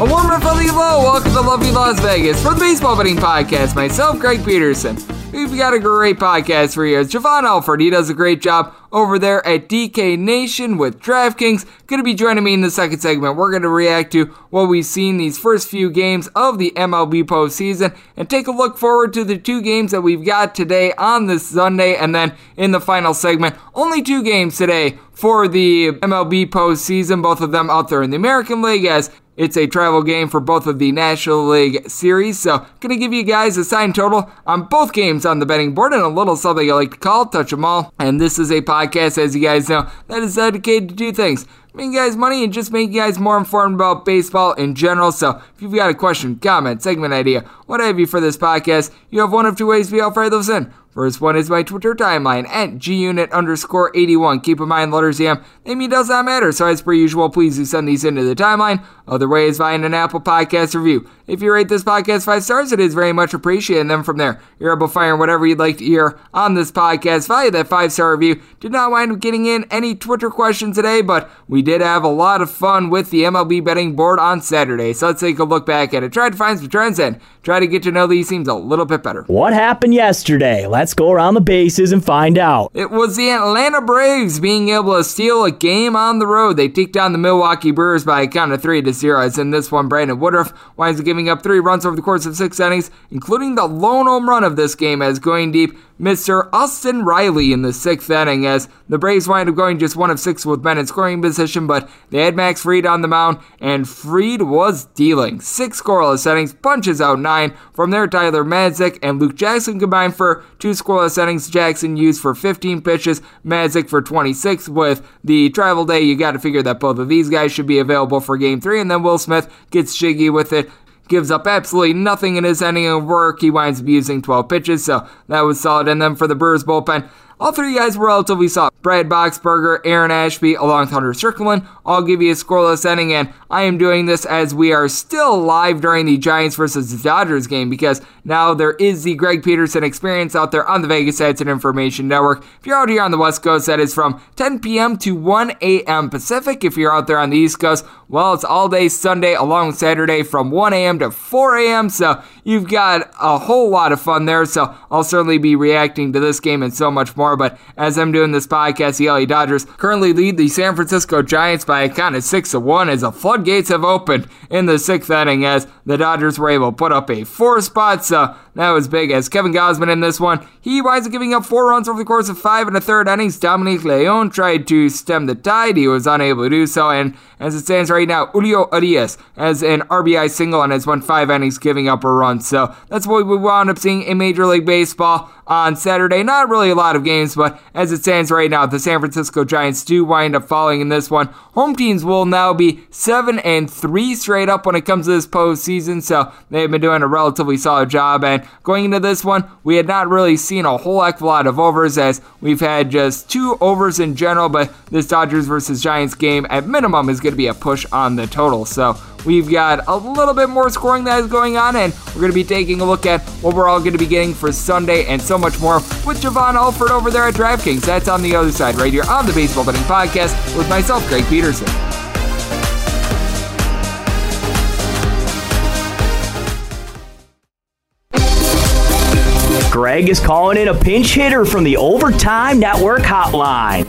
A warm and friendly hello. Welcome to lovely Las Vegas for the Baseball Betting Podcast. Myself, Greg Peterson. We've got a great podcast for you. Jovan Alford, he does a great job over there at DK Nation with DraftKings. Going to be joining me in the second segment. We're going to react to what we've seen these first few games of the MLB postseason and take a look forward to the two games that we've got today on this Sunday. And then in the final segment, only two games today for the MLB postseason, both of them out there in the American League as it's a travel game for both of the National League series, so gonna give you guys a sign total on both games on the betting board and a little something I like to call touch 'em all. And this is a podcast, as you guys know, that is dedicated to two things make you guys money and just make you guys more informed about baseball in general. So if you've got a question, comment, segment idea, what have you for this podcast, you have one of two ways to be able to fire those in. First one is my Twitter timeline at gunit underscore 81. Keep in mind, letters EM, name does not matter. So as per usual, please do send these into the timeline. Other way is via an Apple Podcast review. If you rate this podcast five stars, it is very much appreciated. And then from there, you're able to fire whatever you'd like to hear on this podcast via that five star review. Did not wind up getting in any Twitter questions today, but we did have a lot of fun with the MLB betting board on Saturday. So let's take a look back at it. Try to find some trends and try to get to know these teams a little bit better. What happened yesterday? Let's go around the bases and find out. It was the Atlanta Braves being able to steal a game on the road. They take down the Milwaukee Brewers by a count of three to zero. As in this one, Brandon Woodruff winds up giving up three runs over the course of six innings, including the lone home run of this game as going deep Mr. Austin Riley in the sixth inning as the Braves wind up going just one of six with men in scoring position, but they had Max Fried on the mound, and Fried was dealing. Six scoreless innings, punches out nine. From there, Tyler Matzek and Luke Jackson combined for two scoreless innings. Jackson used for 15 pitches, Matzek for 26. With the travel day, you got to figure that both of these guys should be available for game three, and then Will Smith gets jiggy with it gives up absolutely nothing in his inning of work. He winds up using 12 pitches, so that was solid. And then for the Brewers bullpen, all three guys were relatively soft. Brad Boxberger, Aaron Ashby, along with Hunter Strickland. I'll give you a scoreless ending, and I am doing this as we are still live during the Giants versus the Dodgers game because now there is the Greg Peterson experience out there on the Vegas Stats and Information Network. If you're out here on the West Coast, that is from 10 p.m. to 1 a.m. Pacific. If you're out there on the East Coast, well, it's all day Sunday along Saturday from 1 a.m. to 4 a.m. So you've got a whole lot of fun there. So I'll certainly be reacting to this game and so much more. But as I'm doing this podcast, the LA Dodgers currently lead the San Francisco Giants by a count of 6 to 1 as the floodgates have opened in the sixth inning as the Dodgers were able to put up a four spot. So that was big as Kevin Gausman in this one. He winds up giving up four runs over the course of five and a third innings. Dominic Leone tried to stem the tide. He was unable to do so. And as it stands right now, Julio Urias has an RBI single and has won five innings, giving up a run. So that's what we wound up seeing in Major League Baseball on Saturday. Not really a lot of games, but as it stands right now, the San Francisco Giants do wind up falling in this one. Home teams will now be seven and three straight up when it comes to this postseason, so they've been doing a relatively solid job. And going into this one, we had not really seen a whole heck of a lot of overs as we've had just two overs in general, but this Dodgers versus Giants game at minimum is going to be a push on the total. So we've got a little bit more scoring that is going on, and we're going to be taking a look at what we're all going to be getting for Sunday and so much more with Jovan Alford over there at DraftKings. That's on the other side, right here on the Baseball Betting Podcast with myself, Greg Peterson. Greg is calling in a pinch hitter from the Overtime Network hotline.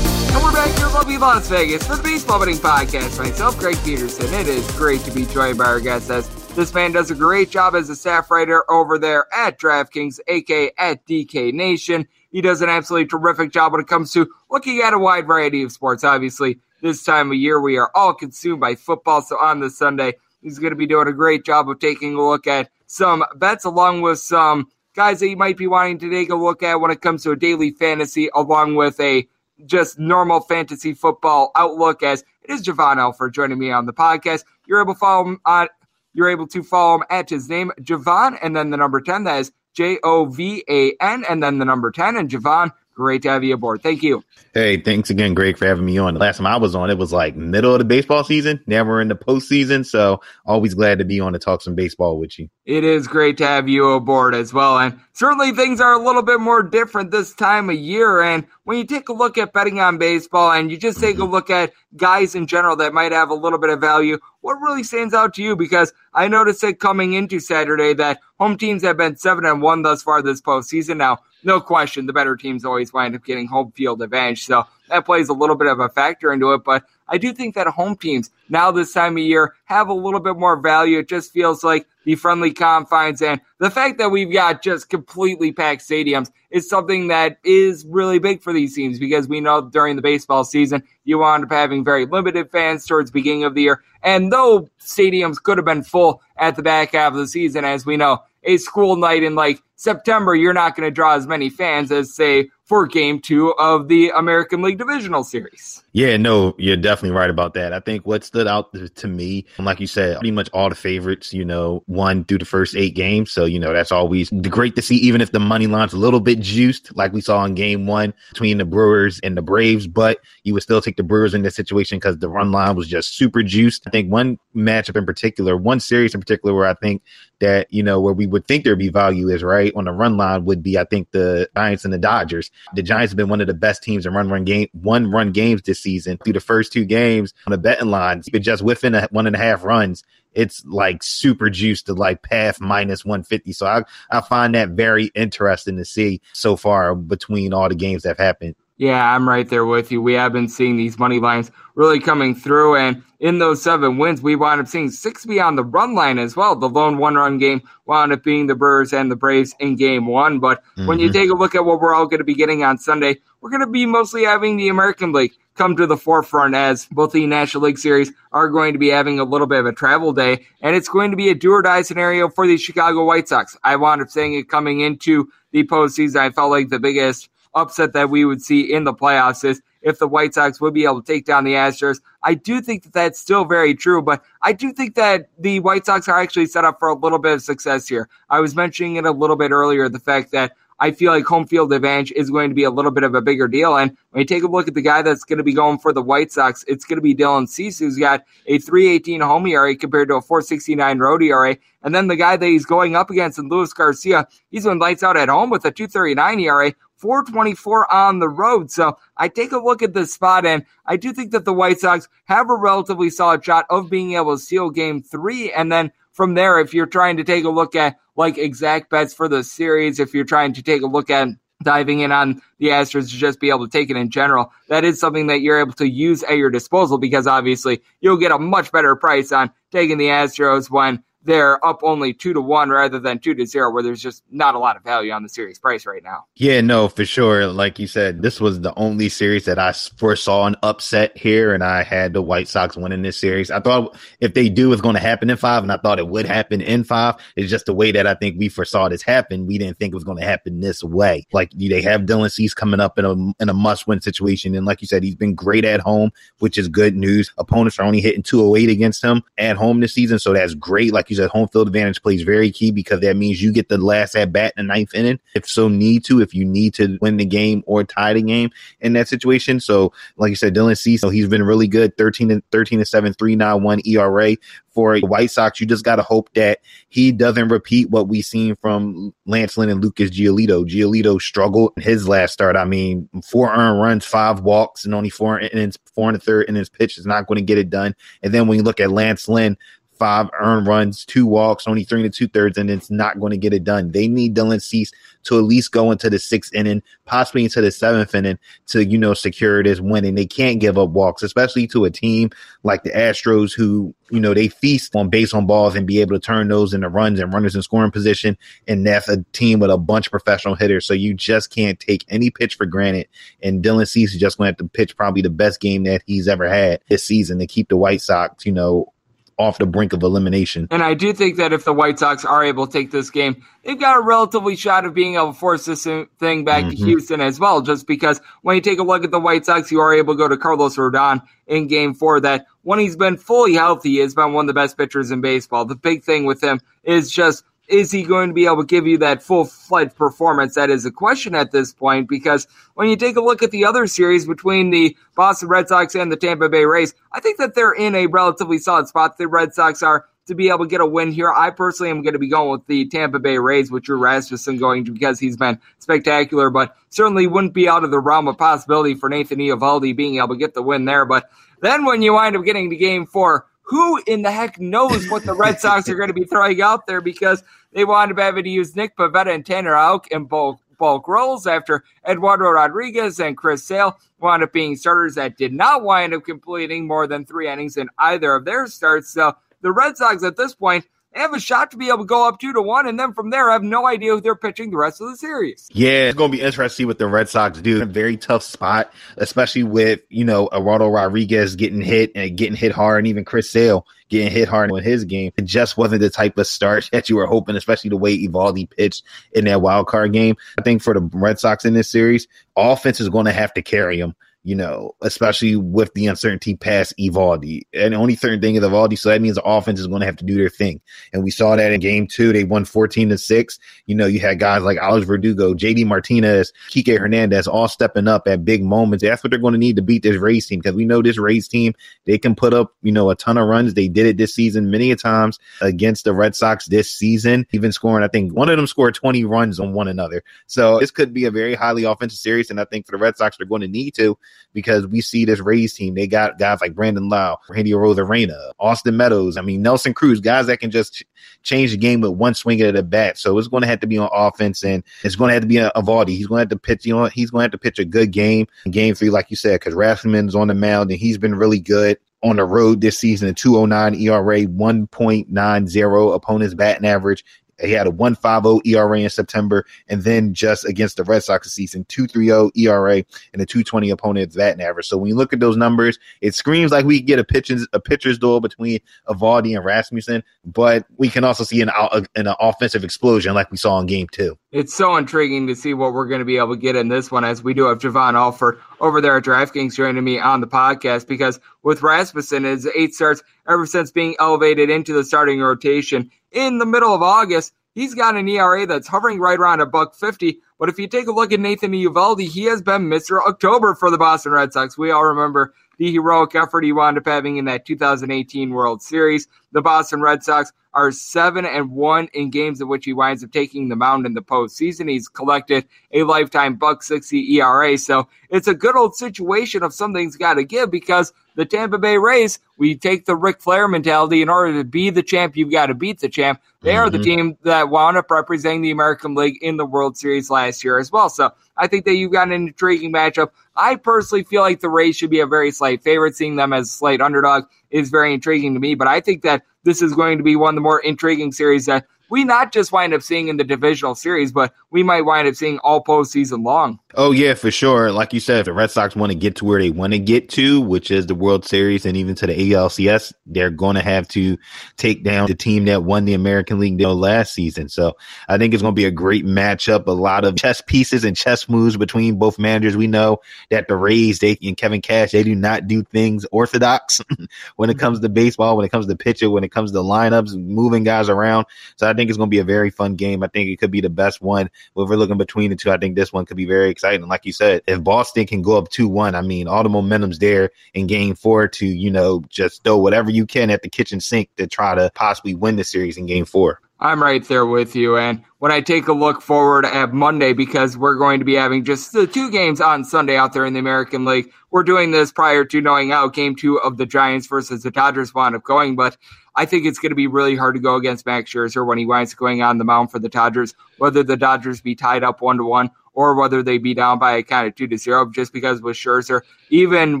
And we're back here in Las Vegas for the Baseball Betting Podcast. Myself, Greg Peterson. It is great to be joined by our guest as this man does a great job as a staff writer over there at DraftKings, aka at DK Nation. He does an absolutely terrific job when it comes to looking at a wide variety of sports. Obviously, this time of year we are all consumed by football, so on this Sunday, he's going to be doing a great job of taking a look at some bets along with some guys that you might be wanting to take a look at when it comes to a daily fantasy, along with a just normal fantasy football outlook. As it is Jovan Alford joining me on the podcast. You're able to follow him on. You're able to follow him at his name, Jovan, and then the number ten. That is J O V A N, and then the number ten. And Jovan, Great to have you aboard. Thank you. Hey, thanks again, Greg, for having me on. The last time I was on, it was like middle of the baseball season. Now we're in the postseason, so always glad to be on to talk some baseball with you. It is great to have you aboard as well. And certainly things are a little bit more different this time of year. And when you take a look at betting on baseball and you just take mm-hmm. a look at guys in general that might have a little bit of value, what really stands out to you? Because I noticed it coming into Saturday that home teams have been seven and one thus far this postseason. Now, no question, the better teams always wind up getting home field advantage. So that plays a little bit of a factor into it. But I do think that home teams now this time of year have a little bit more value. It just feels like the friendly confines and the fact that we've got just completely packed stadiums is something that is really big for these teams because we know during the baseball season you wound up having very limited fans towards beginning of the year. And though stadiums could have been full at the back half of the season, as we know, a school night in like September, you're not going to draw as many fans as, say, for game two of the American League Divisional Series. Yeah, no, you're definitely right about that. I think what stood out to me, like you said, pretty much all the favorites, you know, won through the first eight games. So, you know, that's always great to see, even if the money line's a little bit juiced, like we saw in game one between the Brewers and the Braves, but you would still take the Brewers in this situation because the run line was just super juiced. I think one matchup in particular, one series in particular, where I think that, you know, where we would think there'd be value is right on the run line would be, I think, the Giants and the Dodgers. The Giants have been one of the best teams in run run game, one run games this season through the first two games on the betting lines, just within a, one and a half runs, it's like super juiced to like path minus 150. So I, I find that very interesting to see so far between all the games that have happened. Yeah, I'm right there with you. We have been seeing these money lines really coming through. And in those seven wins, we wound up seeing six be on the run line as well. The lone one run game wound up being the Brewers and the Braves in game one. But mm-hmm. when you mm-hmm. take a look at what we're all going to be getting on Sunday, we're going to be mostly having the American League come to the forefront as both the National League Series are going to be having a little bit of a travel day. And it's going to be a do or die scenario for the Chicago White Sox. I wound up saying it coming into the postseason. I felt like the biggest upset that we would see in the playoffs is if the White Sox would be able to take down the Astros. I do think that that's still very true, but I do think that the White Sox are actually set up for a little bit of success here. I was mentioning it a little bit earlier, the fact that I feel like home field advantage is going to be a little bit of a bigger deal. And when you take a look at the guy that's going to be going for the White Sox, it's going to be Dylan Cease, who's got a 318 home ERA compared to a 469 road ERA. And then the guy that he's going up against in Luis Garcia, he's been lights out at home with a 239 ERA, 424 on the road. So I take a look at this spot, and I do think that the White Sox have a relatively solid shot of being able to steal game three. And then from there, if you're trying to take a look at like exact bets for the series, if you're trying to take a look at diving in on the Astros to just be able to take it in general, that is something that you're able to use at your disposal because obviously you'll get a much better price on taking the Astros when they're up only two to one rather than two to zero, where there's just not a lot of value on the series price right now. Yeah, no, for sure. Like you said, this was the only series that I foresaw an upset here, and I had the White Sox winning this series. I thought if they do, it's going to happen in five, and I thought it would happen in five. It's just the way that I think we foresaw this happen. We didn't think it was going to happen this way. Like they have Dylan Cease coming up in a in a must win situation, and like you said, he's been great at home, which is good news. Opponents are only hitting 208 against him at home this season, so that's great. Like said, home field advantage plays very key because that means you get the last at bat in the ninth inning, if so need to, if you need to win the game or tie the game in that situation. So, like you said, Dylan Cease, so he's been really good 13 and 13 and 7, 391 ERA for the White Sox. You just got to hope that he doesn't repeat what we've seen from Lance Lynn and Lucas Giolito. Giolito struggled in his last start. I mean, four earned runs, five walks, and only four innings, four and a third innings pitch is not going to get it done. And then when you look at Lance Lynn, five earned runs, two walks, only three and two thirds, and it's not going to get it done. They need Dylan Cease to at least go into the sixth inning, possibly into the seventh inning to, you know, secure this win. And they can't give up walks, especially to a team like the Astros who, you know, they feast on base on balls and be able to turn those into runs and runners in scoring position. And that's a team with a bunch of professional hitters. So you just can't take any pitch for granted. And Dylan Cease is just going to have to pitch probably the best game that he's ever had this season to keep the White Sox, you know, off the brink of elimination. And I do think that if the White Sox are able to take this game, they've got a relatively shot of being able to force this thing back mm-hmm. to Houston as well. Just because when you take a look at the White Sox, you are able to go to Carlos Rodon in game four that when he's been fully healthy, has been one of the best pitchers in baseball. The big thing with him is just is he going to be able to give you that full fledged performance? That is a question at this point because when you take a look at the other series between the Boston Red Sox and the Tampa Bay Rays, I think that they're in a relatively solid spot. The Red Sox are to be able to get a win here. I personally am going to be going with the Tampa Bay Rays with Drew Rasmussen going because he's been spectacular, but certainly wouldn't be out of the realm of possibility for Nathan Eovaldi being able to get the win there. But then when you wind up getting to game four, who in the heck knows what the Red Sox are going to be throwing out there because they wound up having to use Nick Pivetta and Tanner Houck in bulk, bulk roles after Eduardo Rodriguez and Chris Sale wound up being starters that did not wind up completing more than three innings in either of their starts. So the Red Sox at this point they have a shot to be able to go up two to one, and then from there, I have no idea who they're pitching the rest of the series. Yeah, it's going to be interesting to see what the Red Sox do. A very tough spot, especially with you know Eduardo Rodriguez getting hit and getting hit hard, and even Chris Sale getting hit hard in his game. It just wasn't the type of start that you were hoping, especially the way Eovaldi pitched in that wild card game. I think for the Red Sox in this series, offense is going to have to carry them you know, especially with the uncertainty past Eovaldi. And only certain thing is Eovaldi, so that means the offense is going to have to do their thing. And we saw that in game two. They won 14 to 6. You know, you had guys like Alex Verdugo, JD Martinez, Kike Hernandez all stepping up at big moments. That's what they're going to need to beat this Rays team because we know this Rays team, they can put up, you know, a ton of runs. They did it this season many a times against the Red Sox this season, even scoring, I think one of them scored 20 runs on one another. So this could be a very highly offensive series. And I think for the Red Sox, they're going to need to because we see this Rays team. They got guys like Brandon Lowe, Randy Arozarena, Austin Meadows. I mean, Nelson Cruz, guys that can just ch- change the game with one swing of the bat. So it's going to have to be on offense and it's going to have to be a Eovaldi. He's going to have to pitch, you know, he's going to have to pitch a good game game three, like you said, because Rasmussen's on the mound and he's been really good on the road this season, a 209 ERA, 1.90 opponent's batting average, he had a 1.50 ERA in September, and then just against the Red Sox season, 2.30 ERA and a 2.20 opponent's batting average. So when you look at those numbers, it screams like we get a pitcher's a pitcher's duel between Eovaldi and Rasmussen, but we can also see an uh, an offensive explosion like we saw in Game Two. It's so intriguing to see what we're going to be able to get in this one, as we do have Jovan Alford over there at DraftKings joining me on the podcast. Because with Rasmussen, his eight starts ever since being elevated into the starting rotation in the middle of August, he's got an ERA that's hovering right around a buck 50, But if you take a look at Nathan Eovaldi, he has been Mr. October for the Boston Red Sox. We all remember the heroic effort he wound up having in that 2018 World Series. The Boston Red Sox are seven and one in games in which he winds up taking the mound in the postseason. He's collected a lifetime buck 60 ERA. So it's a good old situation of something's got to give because the Tampa Bay Rays, we take the Ric Flair mentality. In order to be the champ, you've got to beat the champ. They mm-hmm. are the mm-hmm. team that wound up representing the American League in the World Series last year as well. So I think that you've got an intriguing matchup. I personally feel like the Rays should be a very slight favorite. Seeing them as a slight underdog is very intriguing to me, but I think that this is going to be one of the more intriguing series that we not just wind up seeing in the divisional series, but we might wind up seeing all postseason long. Oh yeah, for sure. Like you said, if the Red Sox want to get to where they want to get to, which is the World Series and even to the ALCS, they're going to have to take down the team that won the American League deal last season. So I think it's going to be a great matchup. A lot of chess pieces and chess moves between both managers. We know that the Rays, they and Kevin Cash, they do not do things orthodox when it comes to baseball, when it comes to pitcher, when it comes to lineups, moving guys around. So I think it's going to be a very fun game. I think it could be the best one. If we're looking between the two, I think this one could be very exciting. Like you said, if Boston can go up 2 1, I mean, all the momentum's there in game four to, you know, just throw whatever you can at the kitchen sink to try to possibly win the series in game four. I'm right there with you. And when I take a look forward at Monday, because we're going to be having just the two games on Sunday out there in the American League, we're doing this prior to knowing how game two of the Giants versus the Dodgers wound up going. But I think it's going to be really hard to go against Max Scherzer when he winds up going on the mound for the Dodgers, whether the Dodgers be tied up one to one or whether they be down by a kind of two to zero, just because with Scherzer, even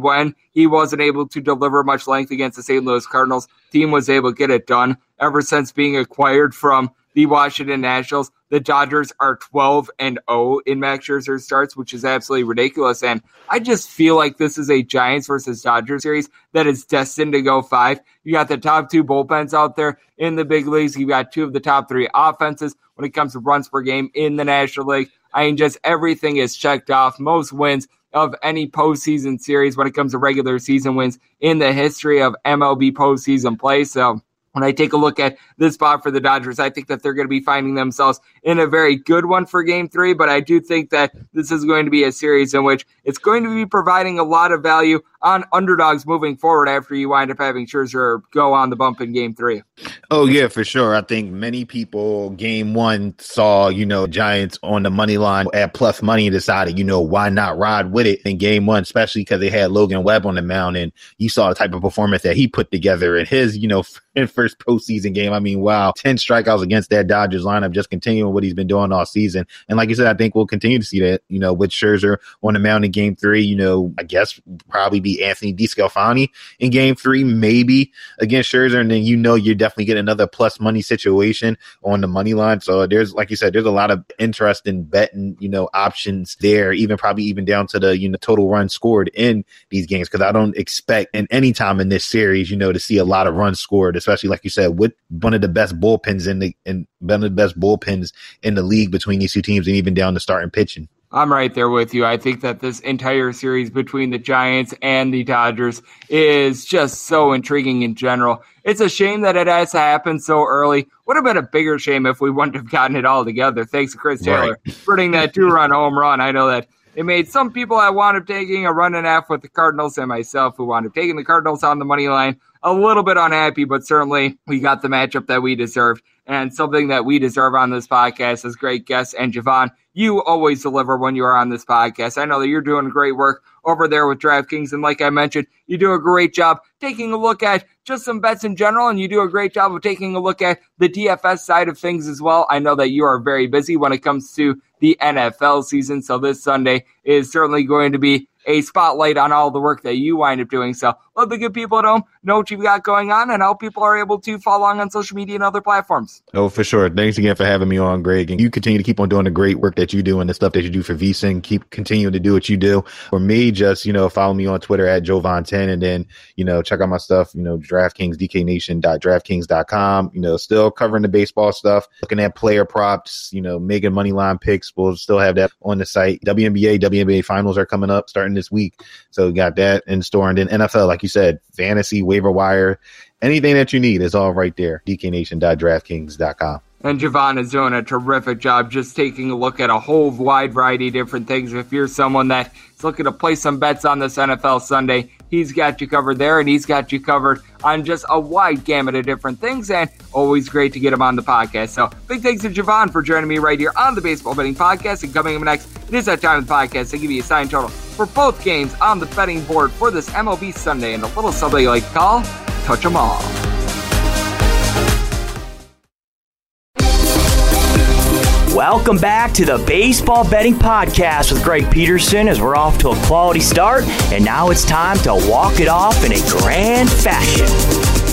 when he wasn't able to deliver much length against the St. Louis Cardinals, team was able to get it done ever since being acquired from the Washington Nationals. The Dodgers are 12 and 0 in Max Scherzer starts, which is absolutely ridiculous. And I just feel like this is a Giants versus Dodgers series that is destined to go five. You got the top two bullpens out there in the big leagues. You got two of the top three offenses when it comes to runs per game in the National League. I mean, just everything is checked off. Most wins of any postseason series when it comes to regular season wins in the history of MLB postseason play. So when I take a look at this spot for the Dodgers, I think that they're going to be finding themselves in a very good one for game three. But I do think that this is going to be a series in which it's going to be providing a lot of value on underdogs moving forward after you wind up having Scherzer go on the bump in game three. Oh, yeah, for sure. I think many people game one saw, you know, Giants on the money line at plus money and decided, you know, why not ride with it in game one, especially because they had Logan Webb on the mound and you saw the type of performance that he put together in his, you know, in first postseason game. I mean, wow, 10 strikeouts against that Dodgers lineup, just continuing what he's been doing all season. And like you said, I think we'll continue to see that, you know, with Scherzer on the mound in game three, you know, I guess probably be Anthony DeSclafani in game three, maybe against Scherzer. And then you know you're definitely getting another plus money situation on the money line. So there's, like you said, there's a lot of interest in betting, you know, options there, even probably even down to the, you know, total runs scored in these games. Cause I don't expect in any time in this series, you know, to see a lot of runs scored, especially like you said, with one of the best bullpens in the, in one of the best bullpens in the league between these two teams and even down to starting pitching. I'm right there with you. I think that this entire series between the Giants and the Dodgers is just so intriguing in general. It's a shame that it has happened so early. Would have been a bigger shame if we wouldn't have gotten it all together. Thanks to Chris Taylor right. putting that two run home run. I know that it made some people I wound up taking a run and a half with the Cardinals and myself who wound up taking the Cardinals on the money line a little bit unhappy, but certainly we got the matchup that we deserved and something that we deserve on this podcast as great guests. And Jovan, you always deliver when you are on this podcast. I know that you're doing great work over there with DraftKings. And like I mentioned, you do a great job taking a look at just some bets in general. And you do a great job of taking a look at the DFS side of things as well. I know that you are very busy when it comes to the NFL season. So this Sunday is certainly going to be a spotlight on all the work that you wind up doing. So let the good people at home know what you've got going on and how people are able to follow along on social media and other platforms. Oh, for sure. Thanks again for having me on, Greg. And you continue to keep on doing the great work that you do and the stuff that you do for VSiN. Keep continuing to do what you do. For me, just, you know, follow me on Twitter at Jovan10 and then, you know, check out my stuff, you know, DraftKings, DKNation.DraftKings.com, you know, still covering the baseball stuff, looking at player props, you know, making money line picks. We'll still have that on the site. WNBA, WNBA finals are coming up starting this week. So we got that in store. And then NFL, like you said, fantasy, waiver wire, anything that you need is all right there. DKNation.DraftKings.com. And Jovan is doing a terrific job just taking a look at a whole wide variety of different things. If you're someone that is looking to place some bets on this NFL Sunday, he's got you covered there and he's got you covered on just a wide gamut of different things. And always great to get him on the podcast. So big thanks to Jovan for joining me right here on the Baseball Betting Podcast. And coming up next, it is that time of the podcast to give you a sign total for both games on the betting board for this MLB Sunday and a little something like call touch them all. Welcome back to the Baseball Betting Podcast with Greg Peterson as we're off to a quality start, and now it's time to walk it off in a grand fashion.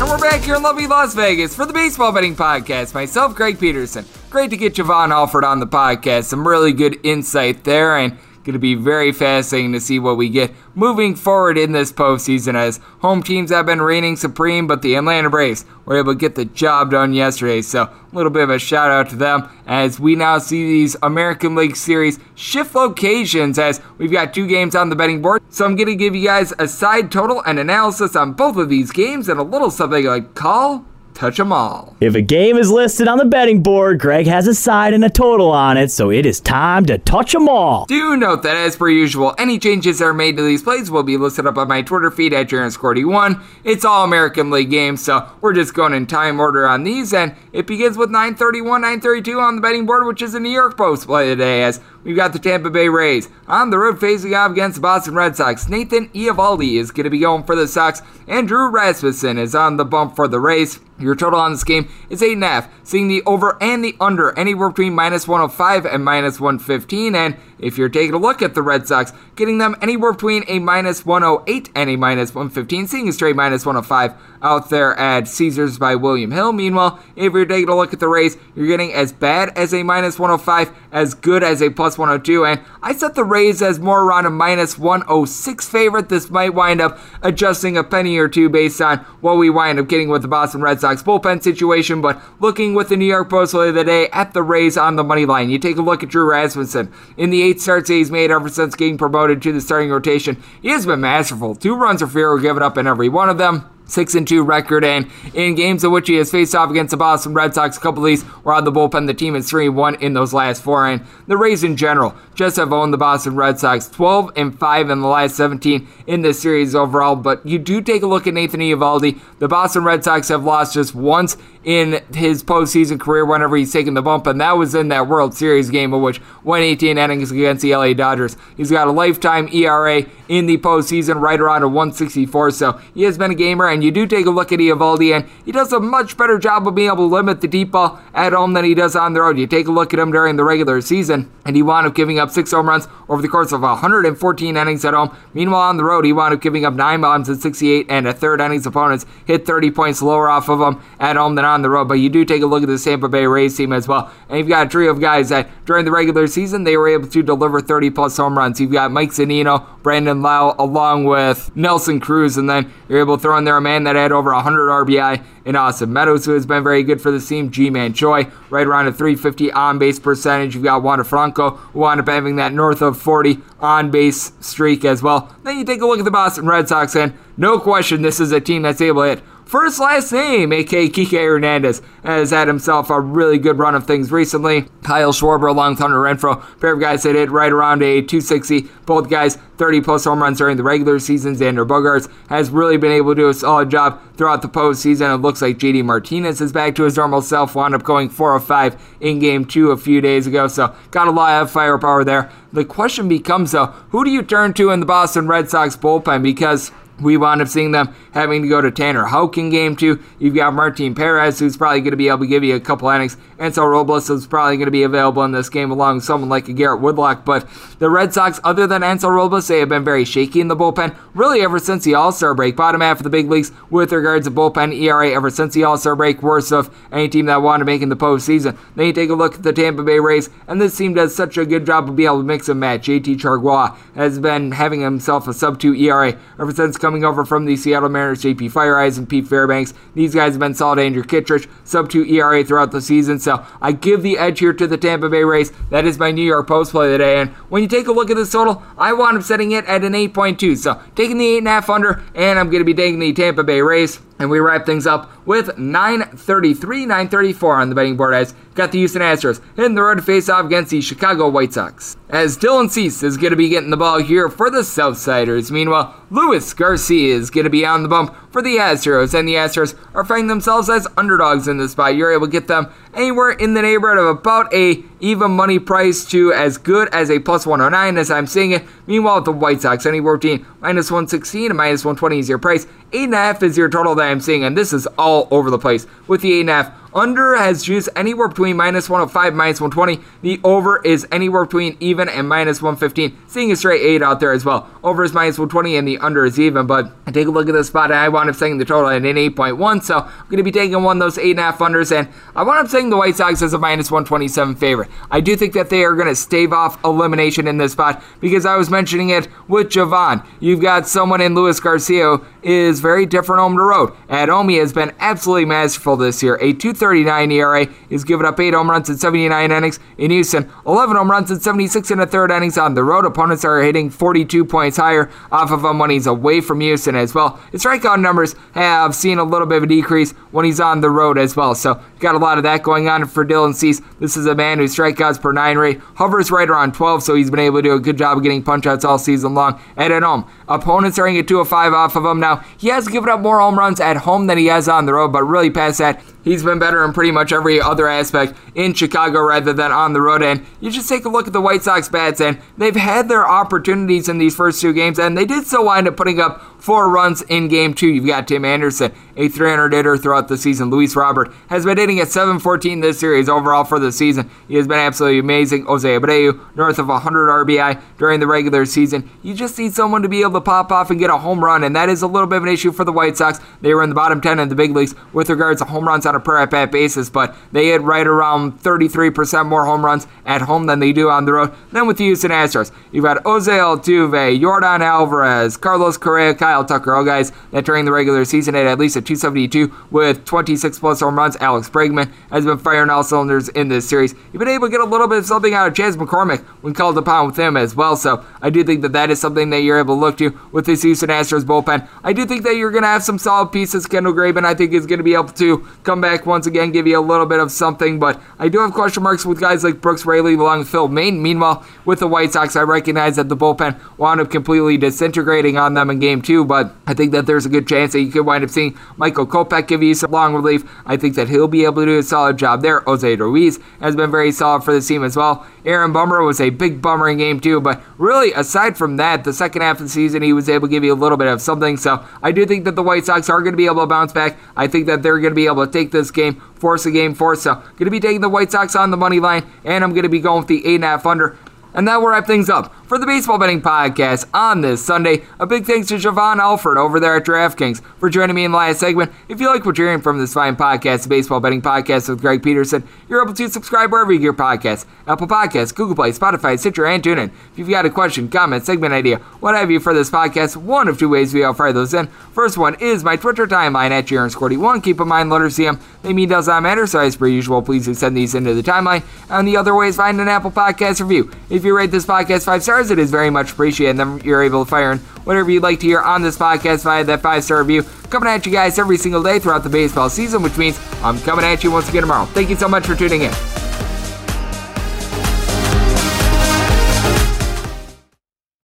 And we're back here in lovely Las Vegas for the Baseball Betting Podcast. Myself, Greg Peterson. Great to get Jovan Alford on the podcast. Some really good insight there, and Going to be very fascinating to see what we get moving forward in this postseason as home teams have been reigning supreme, but the Atlanta Braves were able to get the job done yesterday. So a little bit of a shout out to them as we now see these American League Series shift locations as we've got two games on the betting board. So I'm going to give you guys a side total and analysis on both of these games and a little something like call touch them all. If a game is listed on the betting board, Greg has a side and a total on it, so it is time to touch them all. Do note that, as per usual, any changes that are made to these plays will be listed up on my Twitter feed at JaronScordy1. It's all American League games, so we're just going in time order on these, and it begins with 931, 932 on the betting board, which is a New York Post play today, as we've got the Tampa Bay Rays on the road facing off against the Boston Red Sox. Nathan Eovaldi is going to be going for the Sox, and Drew Rasmussen is on the bump for the Rays. Your total on this game is 8.5, seeing the over and the under anywhere between minus 105 and minus 115. And if you're taking a look at the Red Sox, getting them anywhere between a minus 108 and a minus 115, seeing a straight minus 105 out there at Caesars by William Hill. Meanwhile, if you're taking a look at the Rays, you're getting as bad as a minus 105, as good as a plus 102. And I set the Rays as more around a minus 106 favorite. This might wind up adjusting a penny or two based on what we wind up getting with the Boston Red Sox bullpen situation. But looking with the New York Post of the day at the Rays on the money line, you take a look at Drew Rasmussen in the eight starts he's made ever since getting promoted to the starting rotation. He has been masterful. Two runs or fewer were given up in every one of them six and two record, and in games in which he has faced off against the Boston Red Sox, a couple of these were on the bullpen. The team is three one in those last four, and the Rays in general just have owned the Boston Red Sox 12 and five in the last 17 in this series overall. But you do take a look at Nathan Eovaldi. The Boston Red Sox have lost just once in his postseason career whenever he's taken the bump, and that was in that World Series game in which 118 innings against the LA Dodgers. He's got a lifetime ERA in the postseason right around a 164, so he has been a gamer, and you do take a look at Eovaldi, and he does a much better job of being able to limit the deep ball at home than he does on the road. You take a look at him during the regular season, and he wound up giving up six home runs over the course of 114 innings at home. Meanwhile, on the road, he wound up giving up nine bombs in 68, and a third innings opponents hit 30 points lower off of him at home than on the road. But you do take a look at the Tampa Bay Rays team as well, and you've got a trio of guys that during the regular season they were able to deliver 30 plus home runs. You've got Mike Zunino, Brandon Lowe, along with Nelson Cruz, and then you're able to throw in there a man that had over 100 RBI in Austin Meadows, who has been very good for the team. Ji-Man Choi, right around a 350 on base percentage. You've got Wander Franco, who wound up having that north of 40 on base streak as well. Then you take a look at the Boston Red Sox, and no question, this is a team that's able to hit first last name, aka Kike Hernandez, has had himself a really good run of things recently. Kyle Schwarber along with Hunter Renfroe, pair of guys that hit right around a 260. Both guys 30 plus home runs during the regular season. Xander Bogaerts has really been able to do a solid job throughout the postseason. It looks like JD Martinez is back to his normal self, wound up going 4 of 5 in game two a few days ago. So got a lot of firepower there. The question becomes though, who do you turn to in the Boston Red Sox bullpen? Because we wound up seeing them having to go to Tanner Houck in game two. You've got Martin Perez, who's probably going to be able to give you a couple innings. Ansel Robles is probably going to be available in this game along with someone like a Garrett Whitlock. But the Red Sox, other than Ansel Robles, they have been very shaky in the bullpen, really ever since the All Star break. Bottom half of the big leagues with regards to bullpen ERA ever since the All Star break, worse of any team that wanted to make in the postseason. Then you take a look at the Tampa Bay Rays, and this team does such a good job of being able to mix and match. JT Chargois has been having himself a sub 2 ERA ever since coming over from the Seattle Mariners, JP Feyereisen and Pete Fairbanks. These guys have been solid. Andrew Kittredge, sub 2 ERA throughout the season. So I give the edge here to the Tampa Bay Rays. That is my New York Post play today. And when you take a look at this total, I wound up setting it at an 8.2. So taking the 8.5 under, and I'm going to be taking the Tampa Bay Rays. And we wrap things up with 933, 934 on the betting board as got the Houston Astros hitting the road face off against the Chicago White Sox. As Dylan Cease is going to be getting the ball here for the Southsiders. Meanwhile, Luis Garcia is going to be on the bump for the Astros, and the Astros are finding themselves as underdogs in this spot. You're able to get them anywhere in the neighborhood of about a even money price to as good as a plus 109 as I'm seeing it. Meanwhile, the White Sox, anywhere between minus 116 and minus 120 is your price. 8.5 is your total that I'm seeing, and this is all over the place with the 8.5. Under has juice anywhere between minus 105 minus 120. The over is anywhere between even and minus 115. Seeing a straight 8 out there as well. Over is minus 120 and the under is even. But I take a look at this spot and I wound up saying the total at an 8.1. So I'm going to be taking one of those 8.5 unders. And I wound up saying the White Sox as a minus 127 favorite. I do think that they are going to stave off elimination in this spot because I was mentioning it with Jovan. You've got someone in Luis Garcia is very different home to road. At home, he has been absolutely masterful this year. A 239 ERA. He's given up 8 home runs in 79 innings. In Houston, 11 home runs in 76 and a third innings on the road. Opponents are hitting 42 points higher off of him when he's away from Houston as well. His strikeout numbers have seen a little bit of a decrease when he's on the road as well. So, got a lot of that going on for Dylan Cease. This is a man whose strikeouts per nine rate hovers right around 12, so he's been able to do a good job of getting punchouts all season long. And at home, opponents are getting a 205 off of him now. He has given up more home runs at home than he has on the road, but really past that, he's been better in pretty much every other aspect in Chicago rather than on the road. And you just take a look at the White Sox bats, and they've had their opportunities in these first two games, and they did still wind up putting up four runs in game two. You've got Tim Anderson, a 300 hitter throughout the season. Luis Robert has been hitting at 714 this series overall for the season. He has been absolutely amazing. Jose Abreu, north of 100 RBI during the regular season. You just need someone to be able to pop off and get a home run, and that is a little bit of an issue for the White Sox. They were in the bottom 10 in the big leagues with regards to home runs on a per at bat basis, but they hit right around 33% more home runs at home than they do on the road. Then with the Houston Astros, you've got Jose Altuve, Yordan Alvarez, Carlos Correa, Kyle Tucker, all guys that during the regular season had at least a 272 with 26 plus home runs. Alex Bregman has been firing all cylinders in this series. You've been able to get a little bit of something out of Chas McCormick when called upon with him as well. So I do think that that is something that you're able to look to with this Houston Astros bullpen. I do think that you're going to have some solid pieces. Kendall Graveman, I think, is going to be able to come back once again, give you a little bit of something. But I do have question marks with guys like Brooks Raley along with Phil Maton. Meanwhile, with the White Sox, I recognize that the bullpen wound up completely disintegrating on them in game two, but I think that there's a good chance that you could wind up seeing Michael Kopech give you some long relief. I think that he'll be able to do a solid job there. Jose Ruiz has been very solid for the team as well. Aaron Bummer was a big bummer in game two, but really, aside from that, the second half of the season, he was able to give you a little bit of something. So I do think that the White Sox are going to be able to bounce back. I think that they're going to be able to take this game, force a game four. So going to be taking the White Sox on the money line, and I'm going to be going with the eight and a half under. And that will wrap things up for the Baseball Betting Podcast on this Sunday. A big thanks to Jovan Alford over there at DraftKings for joining me in the last segment. If you like what you're hearing from this fine podcast, the Baseball Betting Podcast with Greg Peterson, you're able to subscribe wherever you get your podcasts Apple Podcasts, Google Play, Spotify, Stitcher, and TuneIn. If you've got a question, comment, segment idea, what have you for this podcast, one of two ways we all fire those in. First one is my Twitter timeline at JaronScorty1. Keep in mind, letters CM, they mean does not matter, so as per usual, please do send these into the timeline. And the other way is find an Apple Podcast review. If you rate this podcast five stars, it is very much appreciated. And then you're able to fire in whatever you'd like to hear on this podcast via that five star review. Coming at you guys every single day throughout the baseball season, which means I'm coming at you once again tomorrow. Thank you so much for tuning in.